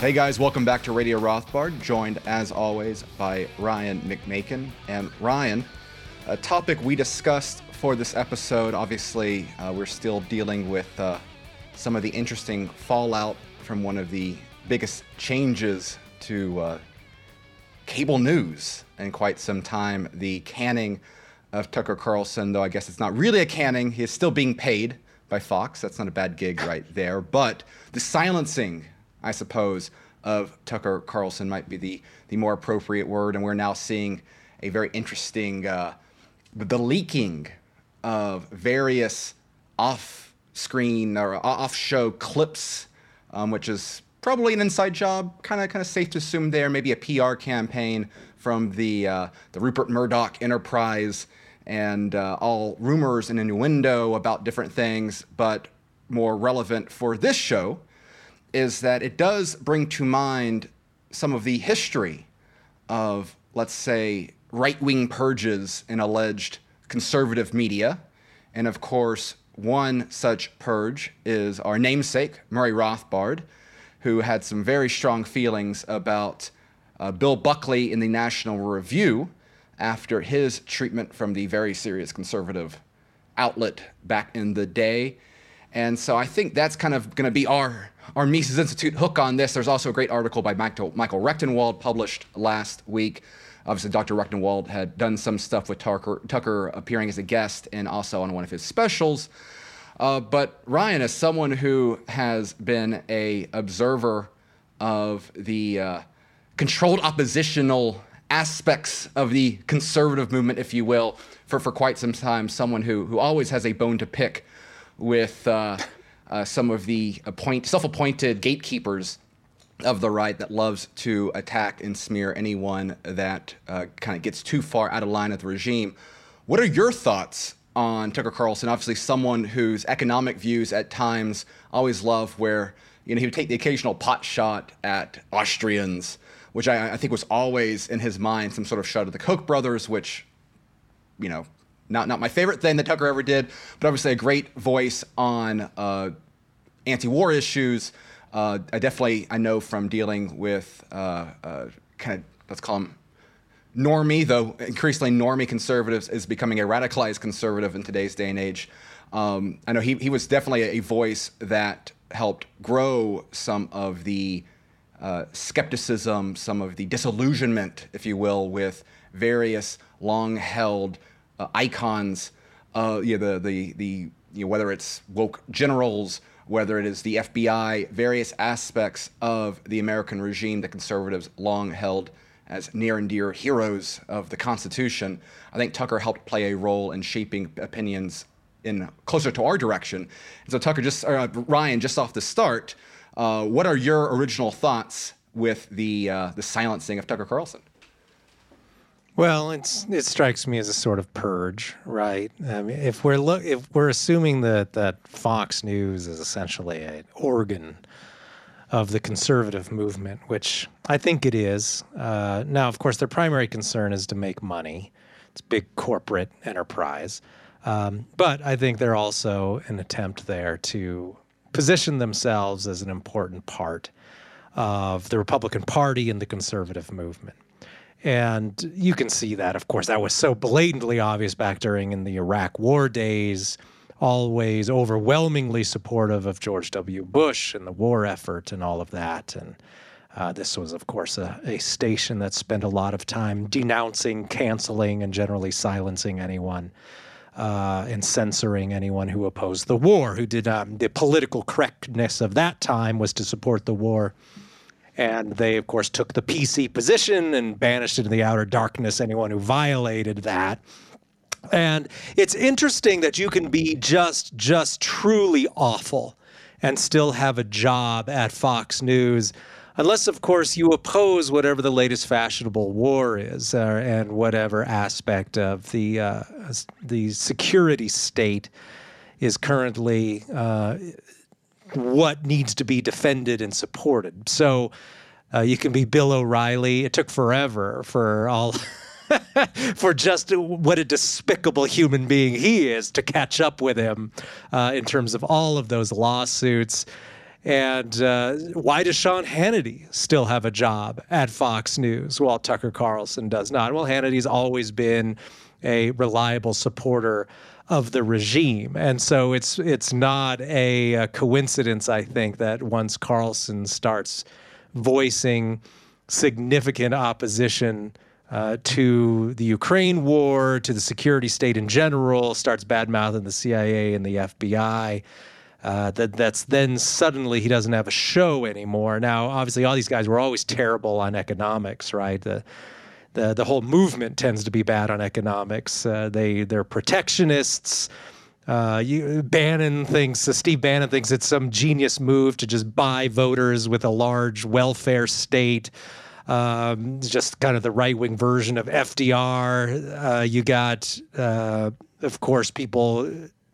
Hey guys, welcome back to Radio Rothbard, joined as always by Ryan McMaken. And Ryan, a topic we discussed for this episode, obviously, uh, we're still dealing with uh, some of the interesting fallout from one of the biggest changes to uh, cable news in quite some time the canning of Tucker Carlson, though I guess it's not really a canning. He is still being paid by Fox. That's not a bad gig right there. But the silencing I suppose, of Tucker Carlson might be the, the more appropriate word. And we're now seeing a very interesting, uh, the leaking of various off screen or off show clips, um, which is probably an inside job, kind of kind of safe to assume there, maybe a PR campaign from the, uh, the Rupert Murdoch enterprise and uh, all rumors and innuendo about different things, but more relevant for this show is that it does bring to mind some of the history of, let's say, right wing purges in alleged conservative media. And of course, one such purge is our namesake, Murray Rothbard, who had some very strong feelings about uh, Bill Buckley in the National Review after his treatment from the very serious conservative outlet back in the day. And so I think that's kind of going to be our our Mises Institute hook on this. There's also a great article by Michael, Rectenwald published last week. Obviously, Dr. Rectenwald had done some stuff with Tucker, Tucker appearing as a guest and also on one of his specials. Uh, but Ryan, as someone who has been a observer of the uh, controlled oppositional aspects of the conservative movement, if you will, for, for quite some time, someone who, who always has a bone to pick with uh, uh, some of the appoint, self-appointed gatekeepers of the right that loves to attack and smear anyone that uh, kind of gets too far out of line with the regime. What are your thoughts on Tucker Carlson? Obviously, someone whose economic views at times always love where you know he would take the occasional pot shot at Austrians, which I, I think was always in his mind some sort of shot at the Koch brothers, which you know not not my favorite thing that Tucker ever did, but obviously a great voice on uh, anti-war issues. Uh, I definitely I know from dealing with uh, uh kind of let's call them normie, though increasingly normie conservatives is becoming a radicalized conservative in today's day and age. Um, I know he, he was definitely a voice that helped grow some of the uh, skepticism, some of the disillusionment, if you will, with various long held uh, icons, uh, know, the, the, the, you know, whether it's woke generals, whether it is the FBI, various aspects of the American regime that conservatives long held as near and dear heroes of the Constitution. I think Tucker helped play a role in shaping opinions in closer to our direction. And so, Tucker, just uh, Ryan, just off the start, uh, what are your original thoughts with the uh, the silencing of Tucker Carlson? Well, it's it strikes me as a sort of purge, right? I mean, if we're look if we're assuming that that Fox News is essentially an organ of the conservative movement, which I think it is. Uh, now, of course, their primary concern is to make money. It's big corporate enterprise, um, but I think they're also an attempt there to position themselves as an important part of the Republican Party and the conservative movement. And you can see that, of course, that was so blatantly obvious back during in the Iraq War days, always overwhelmingly supportive of George W. Bush and the war effort and all of that. And uh, this was, of course, a, a, station that spent a lot of time denouncing, canceling, and generally silencing anyone. Uh, and censoring anyone who opposed the war, who did um, the political correctness of that time was to support the war and they, of course, took the PC position and banished into the outer darkness anyone who violated that. And it's interesting that you can be just, just truly awful and still have a job at Fox News, unless, of course, you oppose whatever the latest fashionable war is uh, and whatever aspect of the uh, the security state is currently uh, what needs to be defended and supported. So uh, you can be Bill O'Reilly. It took forever for all. for just what a despicable human being he is to catch up with him uh, in terms of all of those lawsuits. And uh, why does Sean Hannity still have a job at Fox News while Tucker Carlson does not? Well, Hannity's always been a reliable supporter of the regime, and so it's it's not a, a coincidence, I think, that once Carlson starts voicing significant opposition uh, to the Ukraine war, to the security state in general, starts badmouthing the CIA and the FBI. Uh, that that's then suddenly he doesn't have a show anymore. Now, obviously, all these guys were always terrible on economics, right? The the the whole movement tends to be bad on economics. Uh, they they're protectionists. Uh, you, Bannon thinks uh, Steve Bannon thinks it's some genius move to just buy voters with a large welfare state. Um, just kind of the right wing version of FDR. Uh, you got, uh, of course, people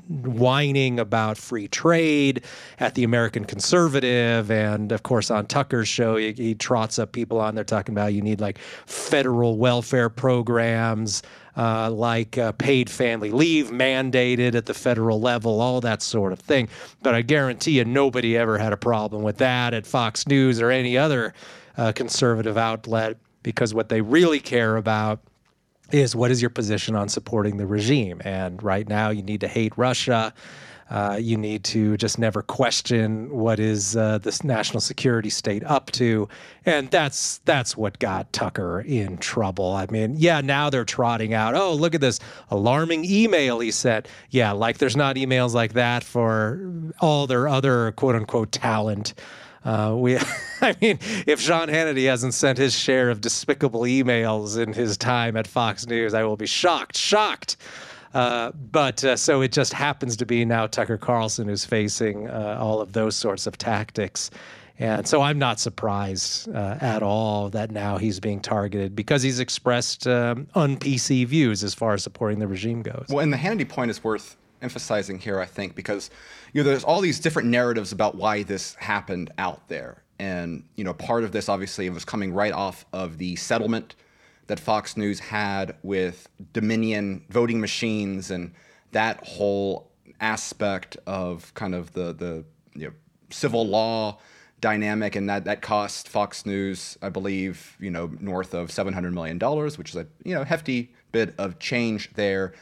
whining about free trade at the American Conservative. And of course, on Tucker's show, he, he trots up people on there talking about you need like federal welfare programs. Uh, like uh, paid family leave mandated at the federal level, all that sort of thing. But I guarantee you, nobody ever had a problem with that at Fox News or any other uh, conservative outlet because what they really care about is what is your position on supporting the regime? And right now, you need to hate Russia. Uh, you need to just never question what is uh, this national security state up to, and that's that's what got Tucker in trouble. I mean, yeah, now they're trotting out, oh, look at this alarming email he sent. Yeah, like there's not emails like that for all their other quote unquote talent. Uh, we, I mean, if Sean Hannity hasn't sent his share of despicable emails in his time at Fox News, I will be shocked, shocked. Uh, but uh, so it just happens to be now Tucker Carlson who's facing uh, all of those sorts of tactics. And so I'm not surprised uh, at all that now he's being targeted because he's expressed um, un PC views as far as supporting the regime goes. Well, and the Hannity point is worth emphasizing here, I think, because you know there's all these different narratives about why this happened out there, and you know part of this obviously was coming right off of the settlement that Fox News had with Dominion voting machines and that whole aspect of kind of the the you know, civil law dynamic, and that that cost Fox News, I believe, you know, north of seven hundred million dollars, which is a you know hefty bit of change there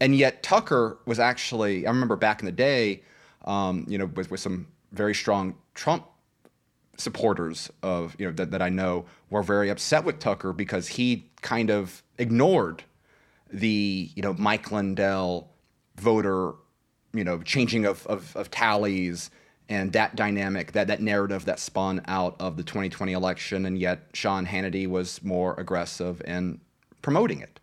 and yet Tucker was actually I remember back in the day, um, you know, with, with some very strong Trump supporters of you know that, that I know were very upset with Tucker because he kind of ignored the you know Mike Lindell voter you know changing of, of, of tallies and that dynamic that that narrative that spun out of the 2020 election and yet Sean Hannity was more aggressive in promoting it.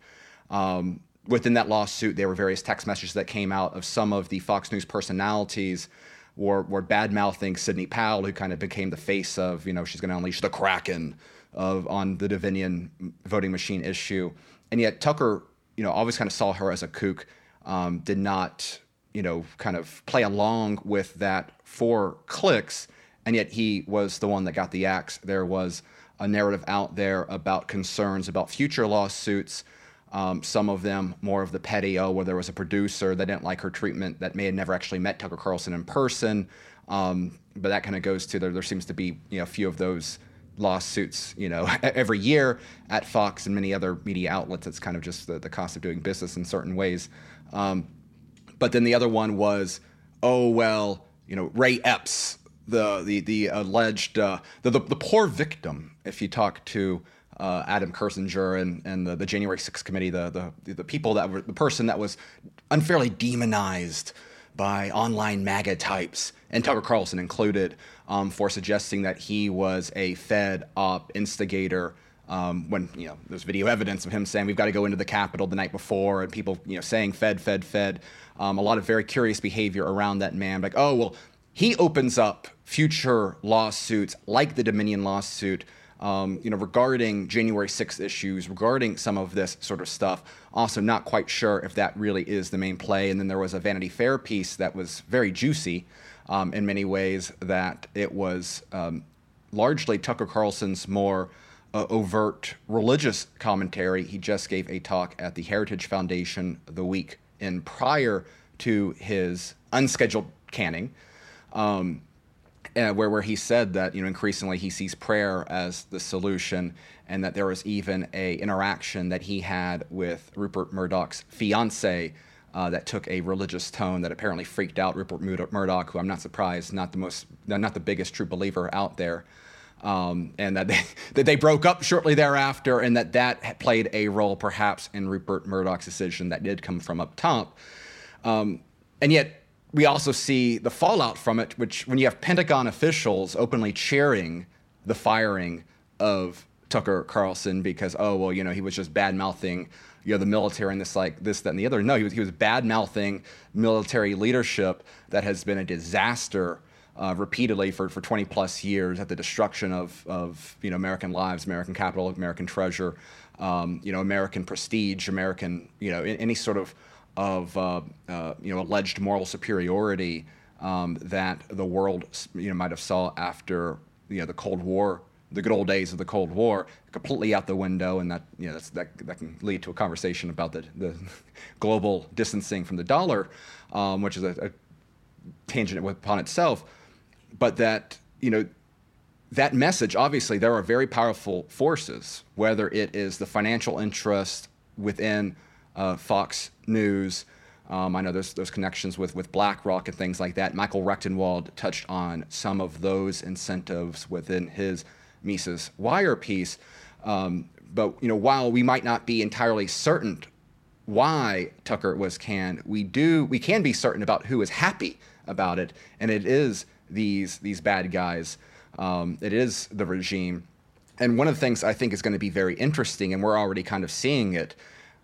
Um, within that lawsuit, there were various text messages that came out of some of the Fox News personalities were, were bad mouthing Sidney Powell, who kind of became the face of, you know, she's going to unleash the Kraken of on the Dominion voting machine issue. And yet Tucker, you know, always kind of saw her as a kook, um, did not, you know, kind of play along with that for clicks. And yet he was the one that got the axe. There was a narrative out there about concerns about future lawsuits um, some of them more of the petty, oh, where there was a producer that didn't like her treatment that may have never actually met Tucker Carlson in person. Um, but that kind of goes to there, there seems to be you know, a few of those lawsuits, you know, every year at Fox and many other media outlets. It's kind of just the, the cost of doing business in certain ways. Um, but then the other one was, oh well, you know, Ray Epps, the the the alleged uh, the, the the poor victim. If you talk to uh, Adam Kinzinger and, and the, the January 6th committee, the, the, the people that were the person that was unfairly demonized by online MAGA types, and Tucker Carlson included, um, for suggesting that he was a Fed op instigator. Um, when you know there's video evidence of him saying we've got to go into the Capitol the night before, and people you know saying Fed, Fed, Fed. Um, a lot of very curious behavior around that man, like oh well, he opens up future lawsuits like the Dominion lawsuit um, you know, regarding January 6th issues, regarding some of this sort of stuff. Also, not quite sure if that really is the main play. And then there was a Vanity Fair piece that was very juicy um, in many ways, that it was um, largely Tucker Carlson's more uh, overt religious commentary. He just gave a talk at the Heritage Foundation the week in prior to his unscheduled canning. Um, uh, where where he said that you know increasingly he sees prayer as the solution, and that there was even a interaction that he had with Rupert Murdoch's fiance. Uh, that took a religious tone that apparently freaked out Rupert Murdoch, who I'm not surprised, not the most, not the biggest true believer out there, um, and that they that they broke up shortly thereafter, and that that played a role perhaps in Rupert Murdoch's decision that did come from up top, um, and yet we also see the fallout from it, which when you have Pentagon officials openly cheering the firing of Tucker Carlson because oh well you know he was just bad mouthing you know the military and this like this that and the other. No he was he was bad mouthing military leadership that has been a disaster uh, repeatedly for, for 20 plus years at the destruction of, of you know American lives American capital American treasure um, you know American prestige American you know any sort of of uh, uh, you know alleged moral superiority um, that the world you know might have saw after you know the Cold War, the good old days of the Cold War, completely out the window, and that you know that that can lead to a conversation about the the global distancing from the dollar, um, which is a, a tangent upon itself, but that you know that message, obviously, there are very powerful forces, whether it is the financial interest within uh, Fox News. Um, I know there's those connections with, with BlackRock and things like that. Michael Rectenwald touched on some of those incentives within his Mises Wire piece. Um, but you know, while we might not be entirely certain why Tucker was canned, we do we can be certain about who is happy about it, and it is these these bad guys. Um, it is the regime. And one of the things I think is going to be very interesting, and we're already kind of seeing it,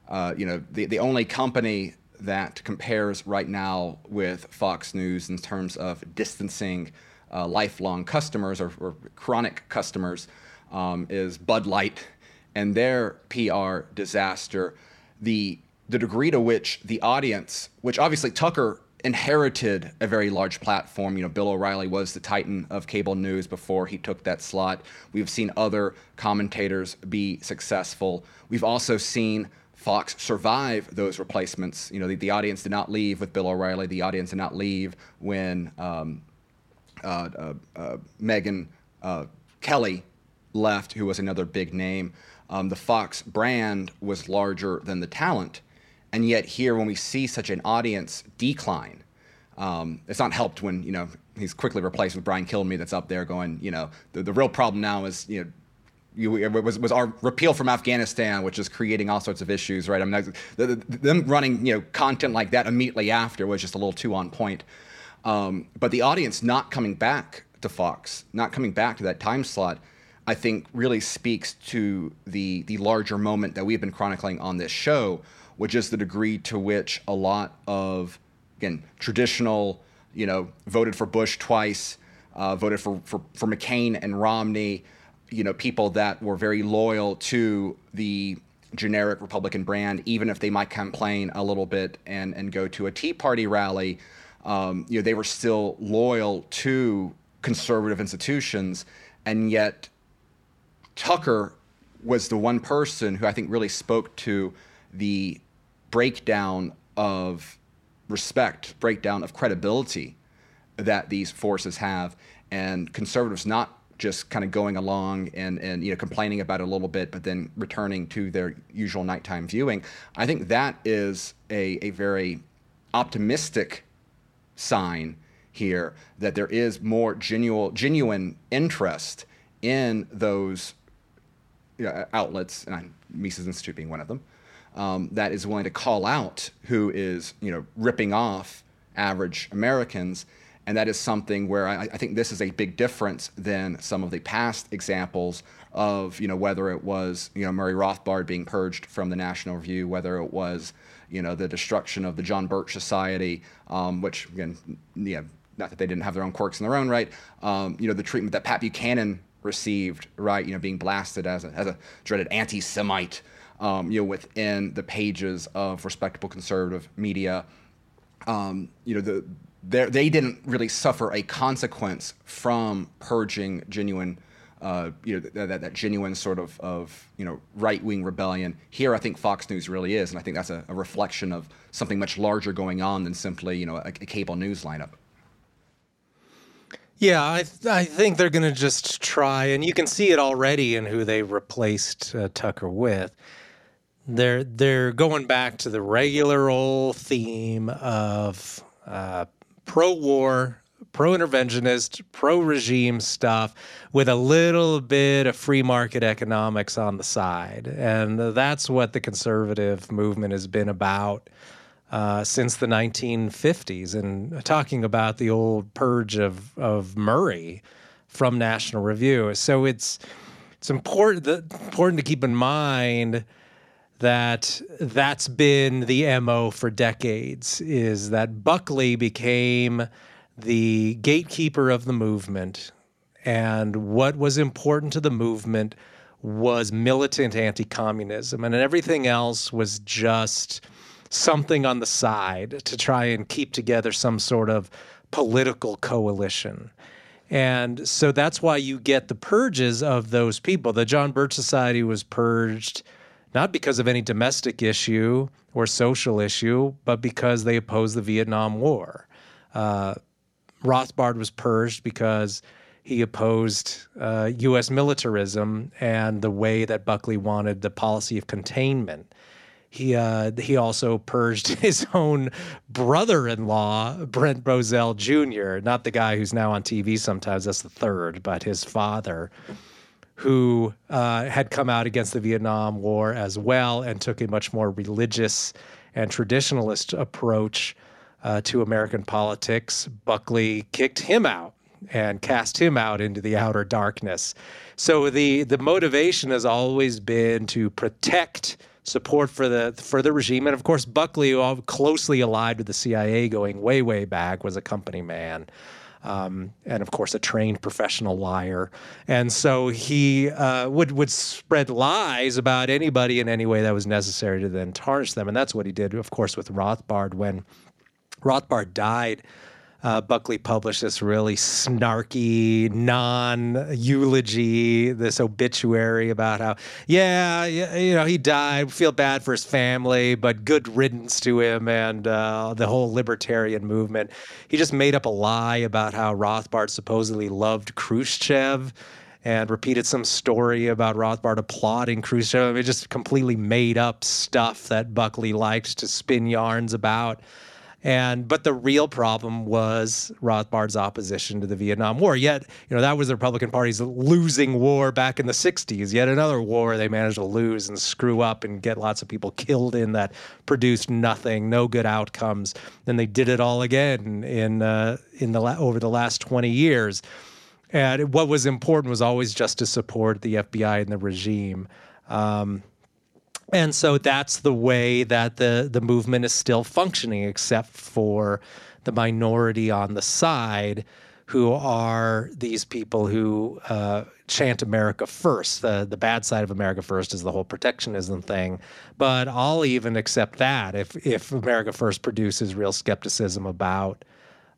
uh, you know, the, the only company that compares right now with Fox News in terms of distancing uh, lifelong customers or, or chronic customers um, is Bud Light and their PR disaster. The the degree to which the audience, which obviously Tucker inherited a very large platform. You know, Bill O'Reilly was the titan of cable news before he took that slot. We've seen other commentators be successful. We've also seen Fox survive those replacements. You know, the, the audience did not leave with Bill O'Reilly. The audience did not leave when um, uh, uh, uh, Megyn uh, Kelly left, who was another big name. Um, the Fox brand was larger than the talent. And yet, here, when we see such an audience decline, um, it's not helped when you know he's quickly replaced with Brian Kilmeade that's up there going, you know, the, the real problem now is you know you, was, was our repeal from Afghanistan, which is creating all sorts of issues, right? I mean, the, the, them running you know content like that immediately after was just a little too on point. Um, but the audience not coming back to Fox, not coming back to that time slot, I think really speaks to the the larger moment that we've been chronicling on this show, which is the degree to which a lot of again traditional, you know, voted for Bush twice, uh, voted for, for for McCain and Romney you know, people that were very loyal to the generic Republican brand, even if they might complain a little bit and, and go to a Tea Party rally, um, you know, they were still loyal to conservative institutions. And yet, Tucker was the one person who I think really spoke to the breakdown of respect, breakdown of credibility that these forces have. And conservatives not just kind of going along and, and you know complaining about it a little bit, but then returning to their usual nighttime viewing. I think that is a, a very optimistic sign here that there is more genuine genuine interest in those outlets, and Mises Institute being one of them, um, that is willing to call out who is you know ripping off average Americans and that is something where I, I, think this is a big difference than some of the past examples of, you know, whether it was, you know, Murray Rothbard being purged from the National Review, whether it was, you know, the destruction of the John Birch Society, um, which, again, yeah, not that they didn't have their own quirks in their own right, um, you know, the treatment that Pat Buchanan received, right, you know, being blasted as a, as a dreaded anti-Semite, um, you know, within the pages of respectable conservative media. Um, you know, the they didn't really suffer a consequence from purging genuine, uh, you know, that, that genuine sort of, of you know, right wing rebellion. Here, I think Fox News really is, and I think that's a, a reflection of something much larger going on than simply, you know, a, a cable news lineup. Yeah, I th- I think they're going to just try, and you can see it already in who they replaced uh, Tucker with. They're they're going back to the regular old theme of uh, pro-war, pro-interventionist, pro-regime stuff with a little bit of free market economics on the side, and that's what the conservative movement has been about uh, since the 1950s. And talking about the old purge of of Murray from National Review, so it's it's important important to keep in mind that that's been the mo for decades is that buckley became the gatekeeper of the movement. And what was important to the movement was militant anti-communism. And everything else was just something on the side to try and keep together some sort of political coalition. And so that's why you get the purges of those people. The john birch society was purged not because of any domestic issue or social issue, but because they opposed the Vietnam War. Uh, Rothbard was purged because he opposed uh, U.S. militarism and the way that Buckley wanted the policy of containment. He uh, he also purged his own brother-in-law, Brent Bozell Jr., not the guy who's now on TV sometimes. That's the third, but his father who uh, had come out against the Vietnam War as well and took a much more religious and traditionalist approach uh, to American politics. Buckley kicked him out and cast him out into the outer darkness. So the the motivation has always been to protect support for the for the regime, and of course Buckley, who all closely allied with the CIA, going way way back, was a company man um, and of course a trained professional liar. And so he uh, would would spread lies about anybody in any way that was necessary to then tarnish them. And that's what he did, of course, with Rothbard when Rothbard died uh, Buckley published this really snarky non eulogy, this obituary about how, yeah, you know, he died. Feel bad for his family, but good riddance to him and uh, the whole libertarian movement. He just made up a lie about how Rothbard supposedly loved Khrushchev and repeated some story about Rothbard applauding Khrushchev. I mean, just completely made up stuff that Buckley liked to spin yarns about. And but the real problem was Rothbard's opposition to the Vietnam War. Yet, you know, that was the Republican Party's losing war back in the 60s. Yet another war they managed to lose and screw up and get lots of people killed in that produced nothing, no good outcomes. Then they did it all again in uh, in the la- over the last 20 years. And what was important was always just to support the FBI and the regime. Um, and so that's the way that the, the movement is still functioning, except for the minority on the side who are these people who uh, chant America first. The, the bad side of America first is the whole protectionism thing. But I'll even accept that if, if America first produces real skepticism about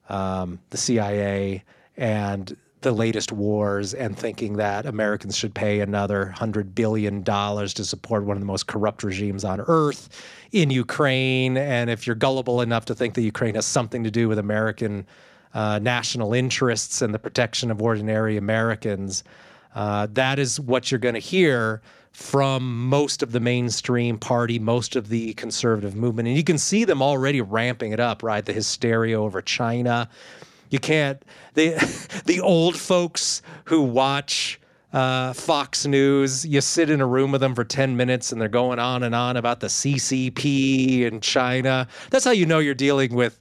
um, the CIA and the latest wars and thinking that Americans should pay another $100 billion to support one of the most corrupt regimes on earth in Ukraine. And if you're gullible enough to think that Ukraine has something to do with American uh, national interests and the protection of ordinary Americans, uh, that is what you're going to hear from most of the mainstream party, most of the conservative movement. And you can see them already ramping it up, right? The hysteria over China you can't the the old folks who watch uh, Fox News. You sit in a room with them for 10 minutes and they're going on and on about the CCP and China. That's how you know you're dealing with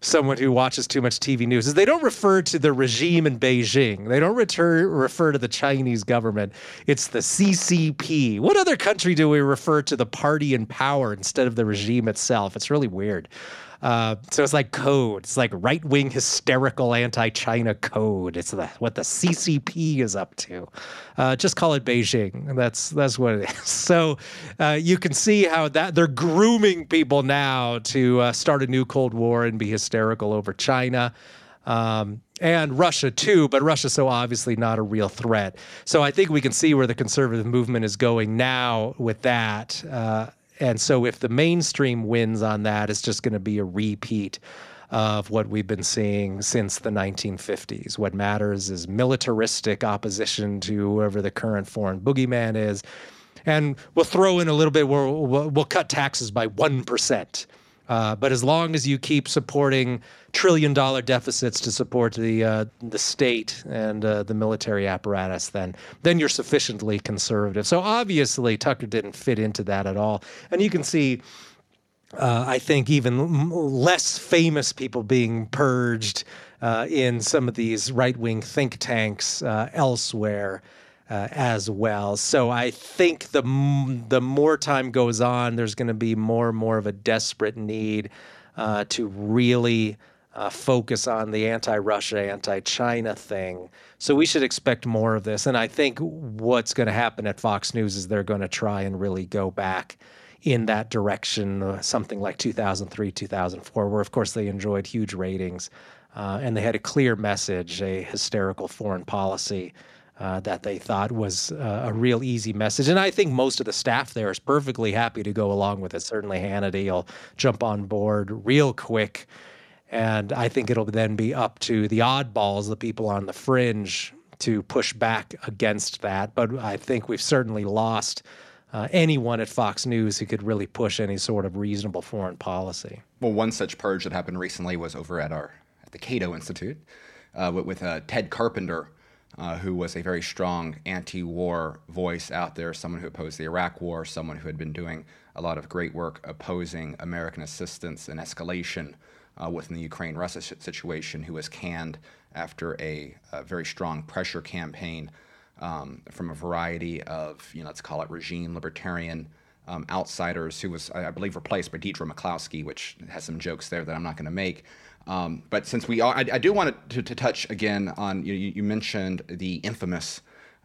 someone who watches too much TV news is they don't refer to the regime in Beijing. They don't refer refer to the Chinese government. It's the CCP. What other country do we refer to the party in power instead of the regime itself? It's really weird. Uh, so it's like code. It's like right wing hysterical anti China code. It's the, what the CCP is up to. Uh, just call it Beijing. That's that's what it is. So uh, you can see how that they're grooming people now to uh, start a new Cold War and be hysterical over China. Um, and Russia too, but Russia's so obviously not a real threat. So I think we can see where the conservative movement is going now with that. Uh, and so if the mainstream wins on that, it's just going to be a repeat of what we've been seeing since the 1950s. What matters is militaristic opposition to whoever the current foreign boogeyman is. And we'll throw in a little bit where we'll, we'll cut taxes by 1%. Uh, but as long as you keep supporting trillion dollar deficits to support the uh, the state and uh, the military apparatus, then then you're sufficiently conservative. So obviously Tucker didn't fit into that at all, and you can see. Uh, I think even less famous people being purged uh, in some of these right wing think tanks uh, elsewhere uh, as well. So I think the the more time goes on, there's going to be more and more of a desperate need uh, to really uh, focus on the anti-Russia, anti-China thing. So we should expect more of this. And I think what's going to happen at Fox News is they're going to try and really go back in that direction, uh, something like 2003, 2004, where of course they enjoyed huge ratings. Uh, and they had a clear message, a hysterical foreign policy uh, that they thought was uh, a real easy message. And I think most of the staff there is perfectly happy to go along with it. Certainly Hannity will jump on board real quick. And I think it'll then be up to the oddballs, the people on the fringe, to push back against that. But I think we've certainly lost uh, anyone at Fox News who could really push any sort of reasonable foreign policy. Well, one such purge that happened recently was over at our at the Cato Institute uh, with, with uh, Ted Carpenter, uh, who was a very strong anti war voice out there, someone who opposed the Iraq War, someone who had been doing a lot of great work opposing American assistance and escalation uh, within the Ukraine Russia situation, who was canned after a, a very strong pressure campaign um, from a variety of, you know, let's call it regime libertarian. Um, outsiders, who was, I believe, replaced by Deirdre McCloskey, which has some jokes there that I'm not going to make. Um, but since we are, I, I do want to, to, touch again on you, you mentioned the infamous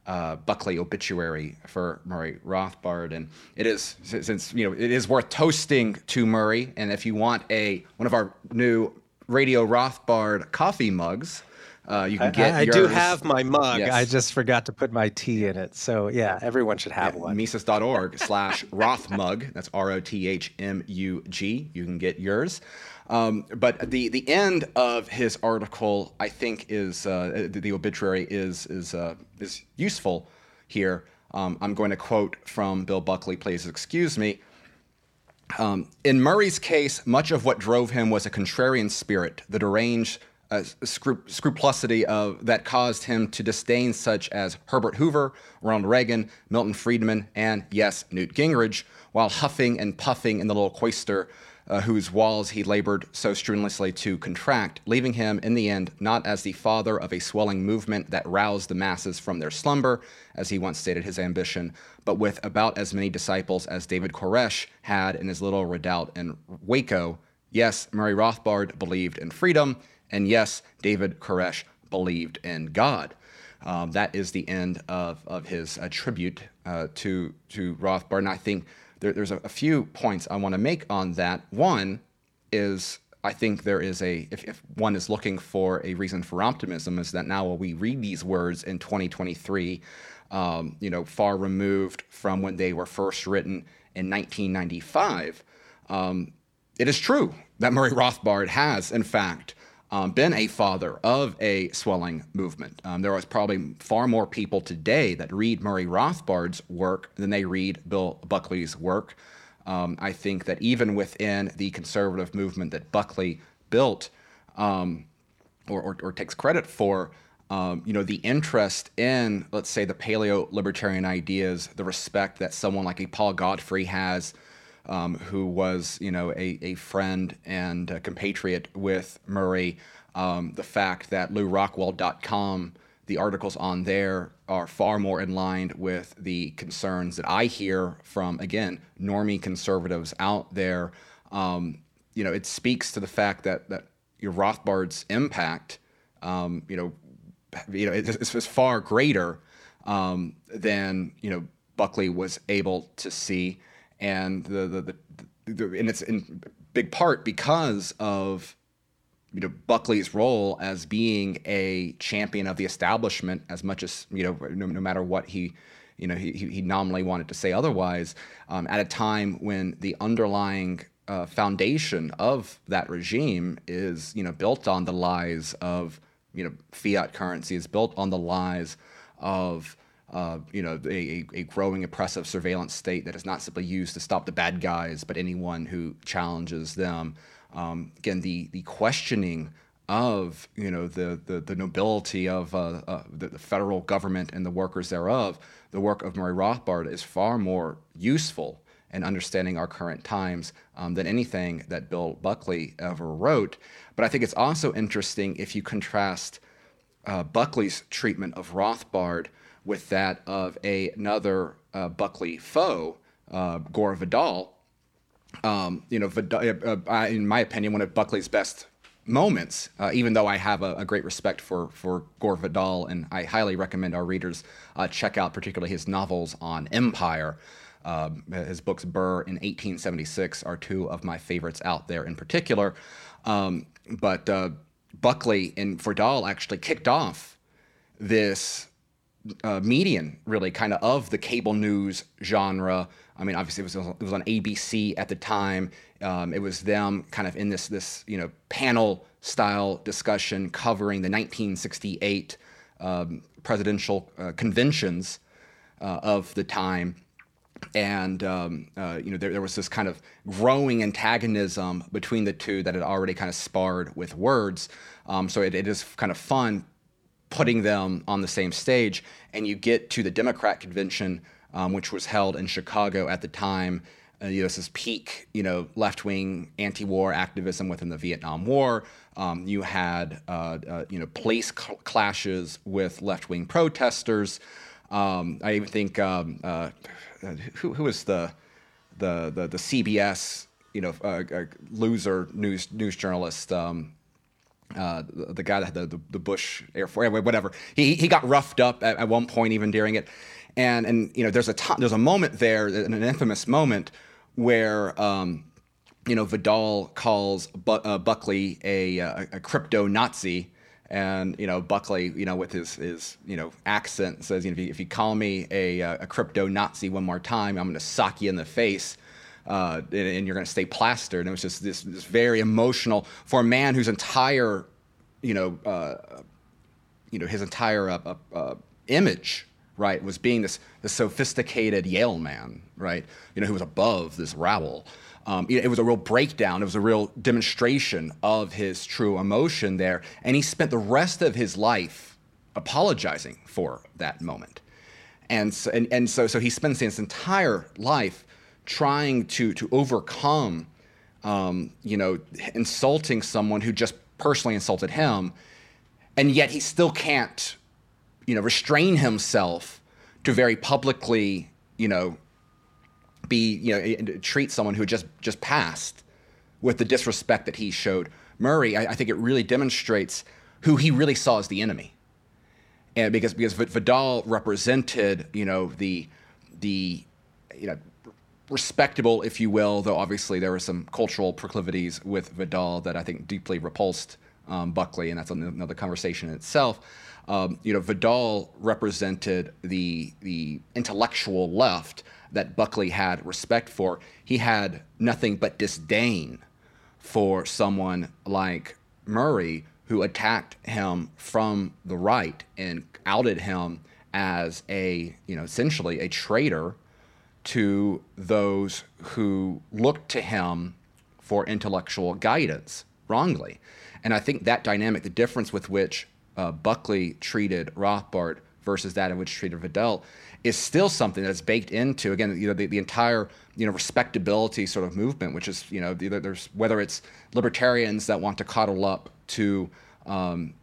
uh, Buckley obituary for Murray Rothbard, and it is since you know it is worth toasting to Murray. And if you want a one of our new Radio Rothbard coffee mugs, uh, you can get. I, I do have my mug. Yes. I just forgot to put my tea in it. So yeah, everyone should have yeah, one. Mises.org slash Rothmug. That's R O T H M U G. You can get yours. Um, but the the end of his article, I think, is uh, the, the, obituary is is uh, is useful here. Um, I'm going to quote from Bill Buckley. Please excuse me. Um, in Murray's case, much of what drove him was a contrarian spirit, the deranged uh, scru- scrupulosity of that caused him to disdain such as Herbert Hoover, Ronald Reagan, Milton Friedman, and yes, Newt Gingrich, while huffing and puffing in the little cloister uh, whose walls he labored so strenuously to contract, leaving him in the end not as the father of a swelling movement that roused the masses from their slumber, as he once stated his ambition, but with about as many disciples as David Koresh had in his little redoubt in Waco. Yes, Murray Rothbard believed in freedom, and yes, David Koresh believed in God. Um, that is the end of, of his uh, tribute uh, to, to Rothbard. And I think there, there's a, a, few points I want to make on that. One is I think there is a, if, if, one is looking for a reason for optimism, is that now we read these words in 2023, um, you know, far removed from when they were first written in 1995, um, it is true that Murray Rothbard has, in fact, um, been a father of a swelling movement. Um, there are probably far more people today that read Murray Rothbard's work than they read Bill Buckley's work. Um, I think that even within the conservative movement that Buckley built um, or, or, or, takes credit for, um, you know, the interest in, let's say, the paleo libertarian ideas, the respect that someone like a Paul Gottfried has um, who was, you know, a, a friend and a compatriot with Murray. Um, the fact that LewRockwell.com, the articles on there are far more in line with the concerns that I hear from, again, normie conservatives out there. Um, you know, it speaks to the fact that that your Rothbard's impact, um, you know, you know, it's far greater um, than you know Buckley was able to see and the the, the, the and it's in big part because of you know Buckley's role as being a champion of the establishment as much as you know no, no matter what he you know he, he nominally wanted to say otherwise um, at a time when the underlying uh, foundation of that regime is you know built on the lies of you know fiat currency. It's built on the lies of uh, you know a, a, growing oppressive surveillance state that is not simply used to stop the bad guys, but anyone who challenges them. Um, again, the the questioning of you know the the, the nobility of uh, uh, the, the, federal government and the workers thereof, the work of Murray Rothbard is far more useful in understanding our current times um, than anything that Bill Buckley ever wrote. But I think it's also interesting if you contrast uh, Buckley's treatment of Rothbard with that of a, another uh, Buckley foe, uh, Gore Vidal. Um, you know, Vidal, uh, uh, in my opinion, one of Buckley's best moments, uh, even though I have a, a, great respect for, for Gore Vidal, and I highly recommend our readers check out particularly his novels on empire. Uh, his books Burr in 1876 are two of my favorites out there in particular. Um, but uh, Buckley and Vidal actually kicked off this uh, median, really, kind of of the cable news genre. I mean, obviously, it was, it was on ABC at the time. Um, it was them kind of in this this you know panel style discussion covering the 1968 um, presidential uh, conventions uh, of the time. And um, uh, you know there, there was this kind of growing antagonism between the two that had already kind of sparred with words. Um, so it, it is kind of fun putting them on the same stage. And you get to the Democrat convention, um, which was held in Chicago at the time, uh, you know, this is peak, you know, left-wing anti-war activism within the Vietnam War. Um, you had, uh, uh, you know, police cl- clashes with left-wing protesters. Um, I even think um, uh, who, who was the, the the the CBS, you know, uh, uh, loser news news journalist. Um, uh, the, the, guy that had the, the, the, Bush Air Force, whatever. He, he got roughed up at, at, one point, even during it. And, and you know, there's a, t- there's a moment there, an infamous moment, where um, you know Vidal calls Bu- uh, Buckley a, a, a crypto Nazi, and you know Buckley, you know with his his you know accent says, you know, if you, if you call me a, a crypto Nazi one more time, I'm going to sock you in the face. Uh, and, and, you're going to stay plastered. And it was just this, this very emotional for a man whose entire, you know, uh, you know, his entire uh, uh image right, was being this, this sophisticated Yale man, right, you know, who was above this rabble. Um, it, was a real breakdown. It was a real demonstration of his true emotion there. And he spent the rest of his life apologizing for that moment. And so, and, and so, so he spends his entire life trying to, to overcome, um, you know, insulting someone who just personally insulted him. And yet he still can't you know, restrain himself to very publicly, you know, be, you know, treat someone who just just passed with the disrespect that he showed Murray. I, I think it really demonstrates who he really saw as the enemy, and because because Vidal represented, you know, the the you know respectable, if you will, though obviously there were some cultural proclivities with Vidal that I think deeply repulsed um, Buckley, and that's another conversation in itself. Um, you know, Vidal represented the the intellectual left that Buckley had respect for. He had nothing but disdain for someone like Murray, who attacked him from the right and outed him as a, you know, essentially a traitor to those who looked to him for intellectual guidance wrongly. And I think that dynamic, the difference with which uh, Buckley treated Rothbard versus that in which treated Vidal is still something that's baked into again you know the, the entire you know respectability sort of movement which is you know there's whether it's libertarians that want to coddle up to um,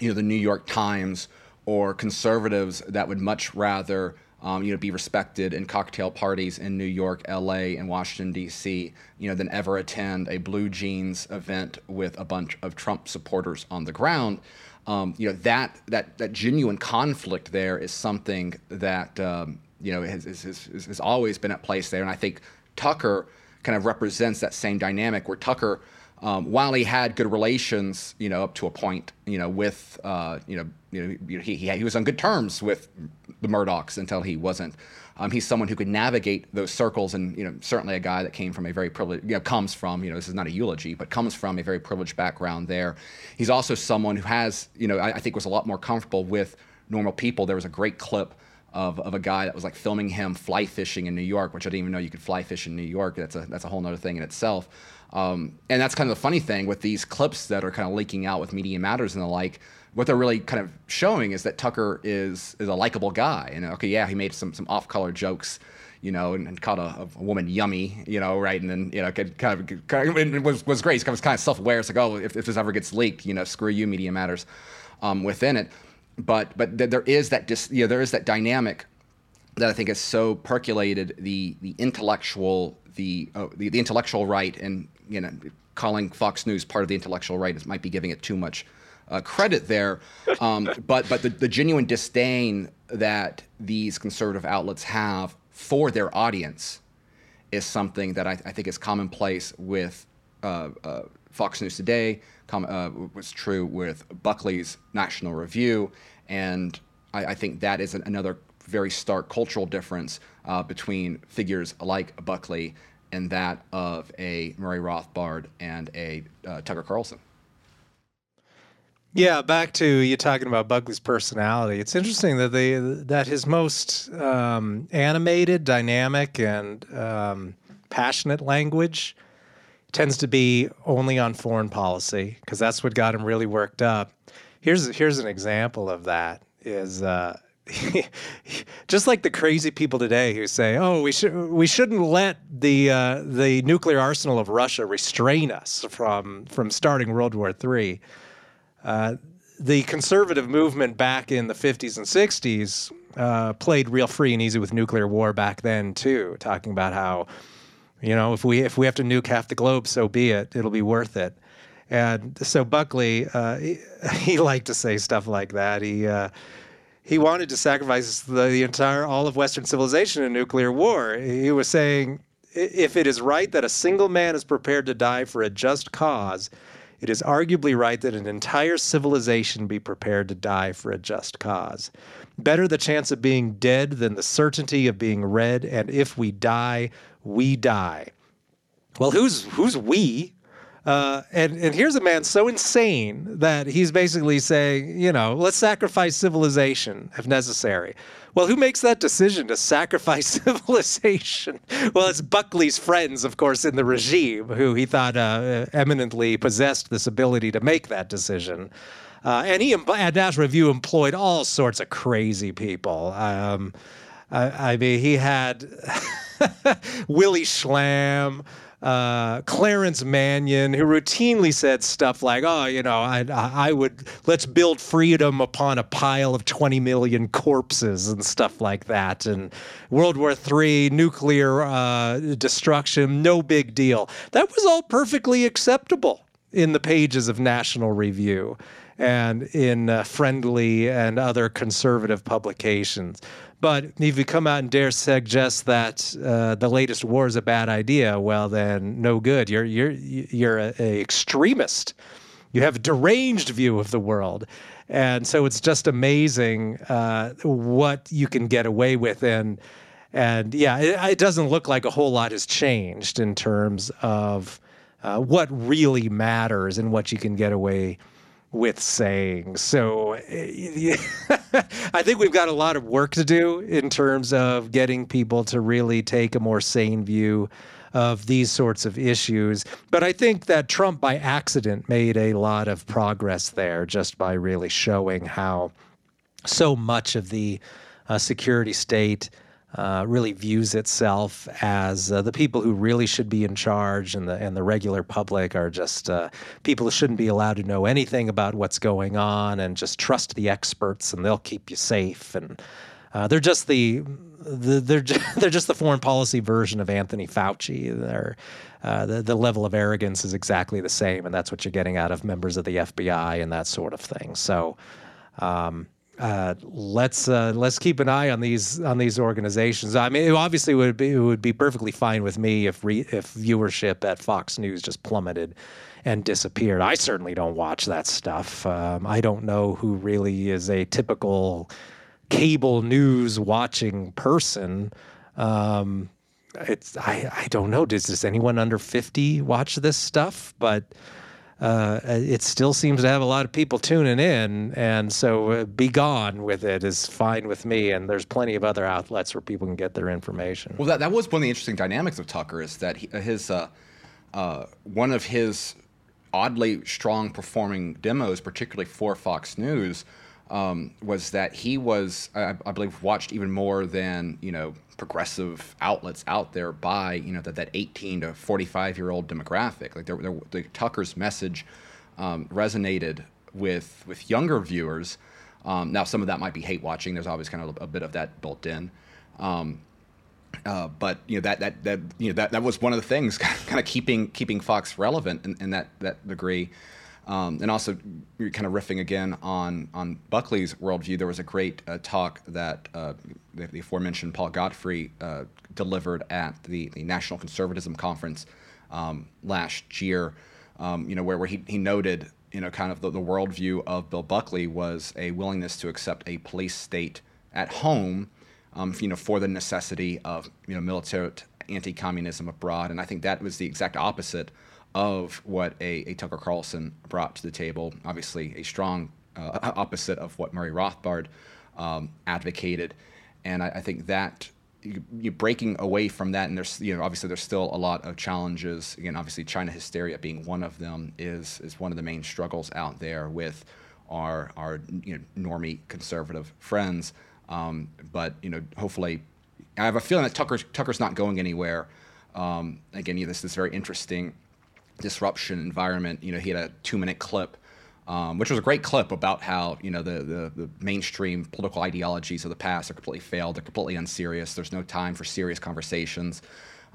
you know the New York Times or conservatives that would much rather um, you know, be respected in cocktail parties in New York, L.A., and Washington D.C. You know, than ever attend a blue jeans event with a bunch of Trump supporters on the ground um, you know that that that genuine conflict there is something that um, you know has, has, has, always been at place there, and I think Tucker kind of represents that same dynamic where Tucker. Um, while he had good relations, you know, up to a point, you know, with, uh, you know, you know, he, he, he was on good terms with the Murdochs until he wasn't. Um, he's someone who could navigate those circles, and you know, certainly a guy that came from a very privileged, you know, comes from, you know, this is not a eulogy, but comes from a very privileged background there. He's also someone who has, you know, I, I think was a lot more comfortable with normal people. There was a great clip of, of a guy that was like filming him fly fishing in New York, which I didn't even know you could fly fish in New York. That's a that's a whole other thing in itself. Um, and that's kind of the funny thing with these clips that are kind of leaking out with Media Matters and the like. What they're really kind of showing is that Tucker is is a likable guy. And okay, yeah, he made some some off color jokes, you know, and, and called a, a, woman yummy, you know, right? And then you know, kind of, kind of it was was great. He was kind of self aware. It's like, oh, if, if this ever gets leaked, you know, screw you, Media Matters, um, within it. But but th- there is that dis, you know, there is that dynamic that I think has so percolated the the intellectual the, uh, the the intellectual right and you know calling Fox News part of the intellectual right is, might be giving it too much uh, credit there. Um, but but the, the genuine disdain that these conservative outlets have for their audience is something that I, I think is commonplace with uh, uh, Fox News Today. Com- uh, was true with Buckley's National Review, and I, I think that is an, another very stark cultural difference uh, between figures like Buckley and that of a Murray Rothbard and a uh, Tucker Carlson. Yeah, back to you talking about Buckley's personality. It's interesting that they that his most um, animated, dynamic, and um, passionate language tends to be only on foreign policy because that's what got him really worked up. Here's here's an example of that. Is uh, just like the crazy people today who say, "Oh, we should we shouldn't let the uh, the nuclear arsenal of Russia restrain us from from starting World War III." Uh, the conservative movement back in the 50s and 60s uh, played real free and easy with nuclear war back then too, talking about how, you know, if we if we have to nuke half the globe, so be it. It'll be worth it. And so Buckley, uh, he, he, liked to say stuff like that. He uh, he wanted to sacrifice the, the entire all of Western civilization in nuclear war. He was saying, if it is right that a single man is prepared to die for a just cause, it is arguably right that an entire civilization be prepared to die for a just cause. Better the chance of being dead than the certainty of being red, and if we die, we die. Well, who's who's we? Uh, and and here's a man so insane that he's basically saying, you know, let's sacrifice civilization if necessary. Well, who makes that decision to sacrifice civilization? Well, it's Buckley's friends, of course, in the regime, who he thought uh, eminently possessed this ability to make that decision. Uh, and he National Review employed all sorts of crazy people. Um, I, I mean, he had Willie Schlamm uh, Clarence Manion, who routinely said stuff like, "Oh, you know, I, I would let's build freedom upon a pile of 20 million corpses and stuff like that." And World War III, nuclear uh, destruction, no big deal. That was all perfectly acceptable in the pages of National Review and in uh, friendly and other conservative publications. But if you come out and dare suggest that uh, the latest war is a bad idea, well, then no good. You're you're you're a, a extremist. You have a deranged view of the world, and so it's just amazing uh, what you can get away with. And and yeah, it, it, doesn't look like a whole lot has changed in terms of uh, what really matters and what you can get away with saying. So I think we've got a lot of work to do in terms of getting people to really take a more sane view of these sorts of issues. But I think that Trump, by accident, made a lot of progress there just by really showing how so much of the uh, security state uh, really views itself as uh, the people who really should be in charge, and the and the regular public are just uh, people who shouldn't be allowed to know anything about what's going on, and just trust the experts, and they'll keep you safe. And uh, they're just the, the they're just, they're just the foreign policy version of Anthony Fauci. They're uh, the, the level of arrogance is exactly the same, and that's what you're getting out of members of the FBI and that sort of thing. So, um, uh, let's uh, let's keep an eye on these on these organizations. I mean, it obviously would be it would be perfectly fine with me if re, if viewership at Fox News just plummeted and disappeared. I certainly don't watch that stuff. Um, I don't know who really is a typical cable news watching person. Um, it's I, I don't know. Does, does anyone under 50 watch this stuff? But uh, it still seems to have a lot of people tuning in. And so uh, be gone with it is fine with me. And there's plenty of other outlets where people can get their information. Well, that, that was one of the interesting dynamics of Tucker is that he, his uh, uh, one of his oddly strong performing demos, particularly for Fox News, um, was that he was, I, I, believe, watched even more than you know progressive outlets out there by you know that, that 18 to 45 year old demographic. Like the Tucker's message um, resonated with with younger viewers. Um, now some of that might be hate watching. There's always kind of a, a bit of that built in. Um, uh, but you know that that that you know that that was one of the things kind of keeping keeping Fox relevant in, in that that degree. Um, and also, kind of riffing again on on Buckley's worldview, there was a great uh, talk that uh, the, the, aforementioned Paul Gottfried uh, delivered at the, the National Conservatism Conference um, last year. Um, you know, where, where he, he noted, you know, kind of the, the worldview of Bill Buckley was a willingness to accept a police state at home, um, you know, for the necessity of you know military anti-communism abroad. And I think that was the exact opposite of what a, a Tucker Carlson brought to the table. Obviously, a strong uh, opposite of what Murray Rothbard um, advocated, and I, I think that you, you breaking away from that, and there's you know obviously there's still a lot of challenges. Again, obviously China hysteria being one of them is is one of the main struggles out there with our our you know normie conservative friends. Um, but you know hopefully, I have a feeling that Tucker Tucker's not going anywhere. Um, again, you know, this is very interesting disruption environment. You know, he had a two minute clip, um, which was a great clip about how you know the, the, the mainstream political ideologies of the past are completely failed. They're completely unserious. There's no time for serious conversations.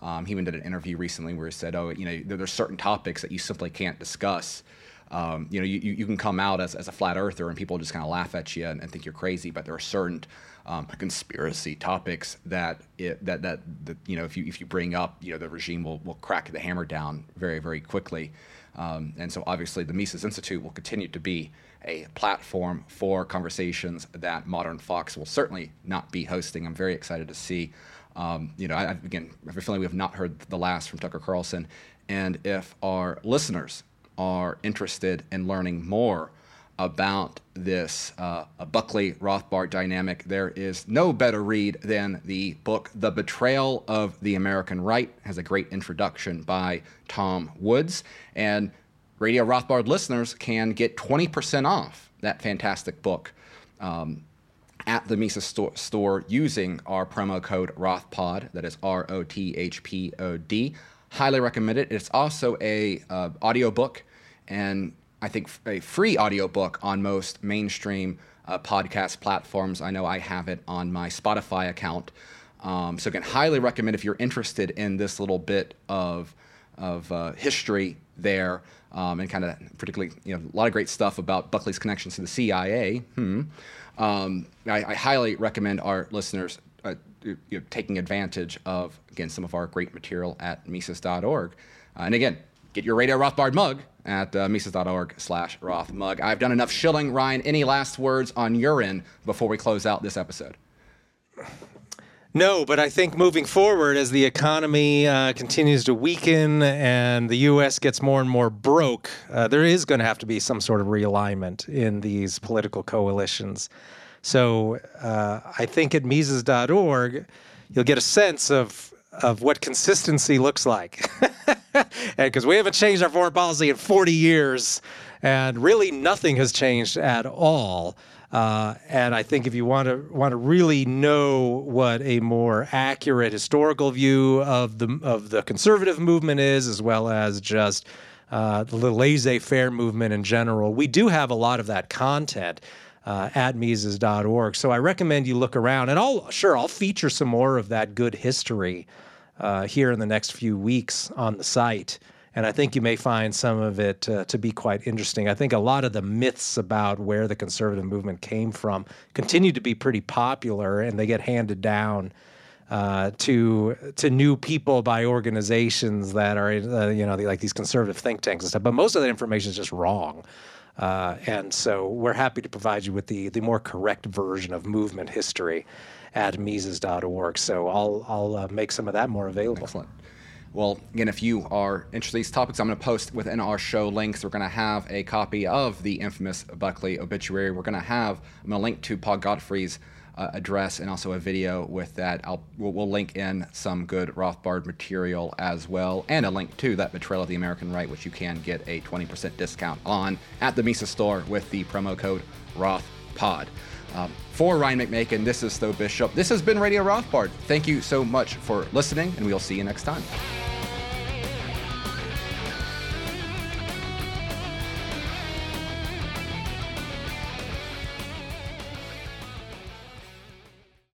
Um, he even did an interview recently where he said, "Oh, you know, there, there's certain topics that you simply can't discuss." Um, you know, you, you can come out as, as a flat earther and people just kind of laugh at you and, and think you're crazy, but there are certain um, conspiracy topics that it, that, that that you know if you if you bring up you know the regime will will crack the hammer down very very quickly, um, and so obviously the Mises Institute will continue to be a platform for conversations that modern Fox will certainly not be hosting. I'm very excited to see. Um, you know, I, again, I have a feeling we have not heard the last from Tucker Carlson, and if our listeners are interested in learning more about this uh, Buckley Rothbard dynamic, there is no better read than the book The Betrayal of the American Right. It has a great introduction by Tom Woods. And Radio Rothbard listeners can get 20% off that fantastic book um, at the Mises store, using our promo code ROTHPOD. That is R O T H P O D. Highly recommend it. It's also a uh, audiobook and I think, a free audiobook on most mainstream uh, podcast platforms. I know I have it on my Spotify account. Um, so, again, highly recommend if you're interested in this little bit of, of uh, history there, um, and kind of particularly, you know, a lot of great stuff about Buckley's connections to the CIA. Hmm. Um, I, I, highly recommend our listeners uh, you know, taking advantage of, again, some of our great material at Mises.org. Uh, and again, get your Radio Rothbard mug at uh, Mises.org slash Rothmug. I've done enough shilling. Ryan, any last words on your end before we close out this episode? No, but I think moving forward, as the economy uh, continues to weaken and the U.S. gets more and more broke, uh, there is going to have to be some sort of realignment in these political coalitions. So uh, I think at Mises.org, you'll get a sense of of what consistency looks like. because we haven't changed our foreign policy in 40 years, and really nothing has changed at all. Uh, and I think if you want to want to really know what a more accurate historical view of the of the conservative movement is, as well as just uh, the laissez-faire movement in general, we do have a lot of that content. Uh, at Mises.org. So I recommend you look around, and I'll sure I'll feature some more of that good history uh, here in the next few weeks on the site. And I think you may find some of it uh, to be quite interesting. I think a lot of the myths about where the conservative movement came from continue to be pretty popular, and they get handed down uh, to to new people by organizations that are uh, you know like these conservative think tanks and stuff. But most of that information is just wrong. Uh, and so we're happy to provide you with the, the more correct version of movement history at Mises.org. So I'll, I'll uh, make some of that more available. Excellent. Well, again, if you are interested in these topics, I'm going to post within our show links. We're going to have a copy of the infamous Buckley obituary. We're going to have, I'm going to link to Paul Gottfried's uh, address and also a video with that. I'll we'll, we'll, link in some good Rothbard material as well, and a link to that Betrayal of the American Right, which you can get a 20% discount on at the Mises store with the promo code RothPod. Um, for Ryan McMaken, this is Tho Bishop. This has been Radio Rothbard. Thank you so much for listening, and we'll see you next time.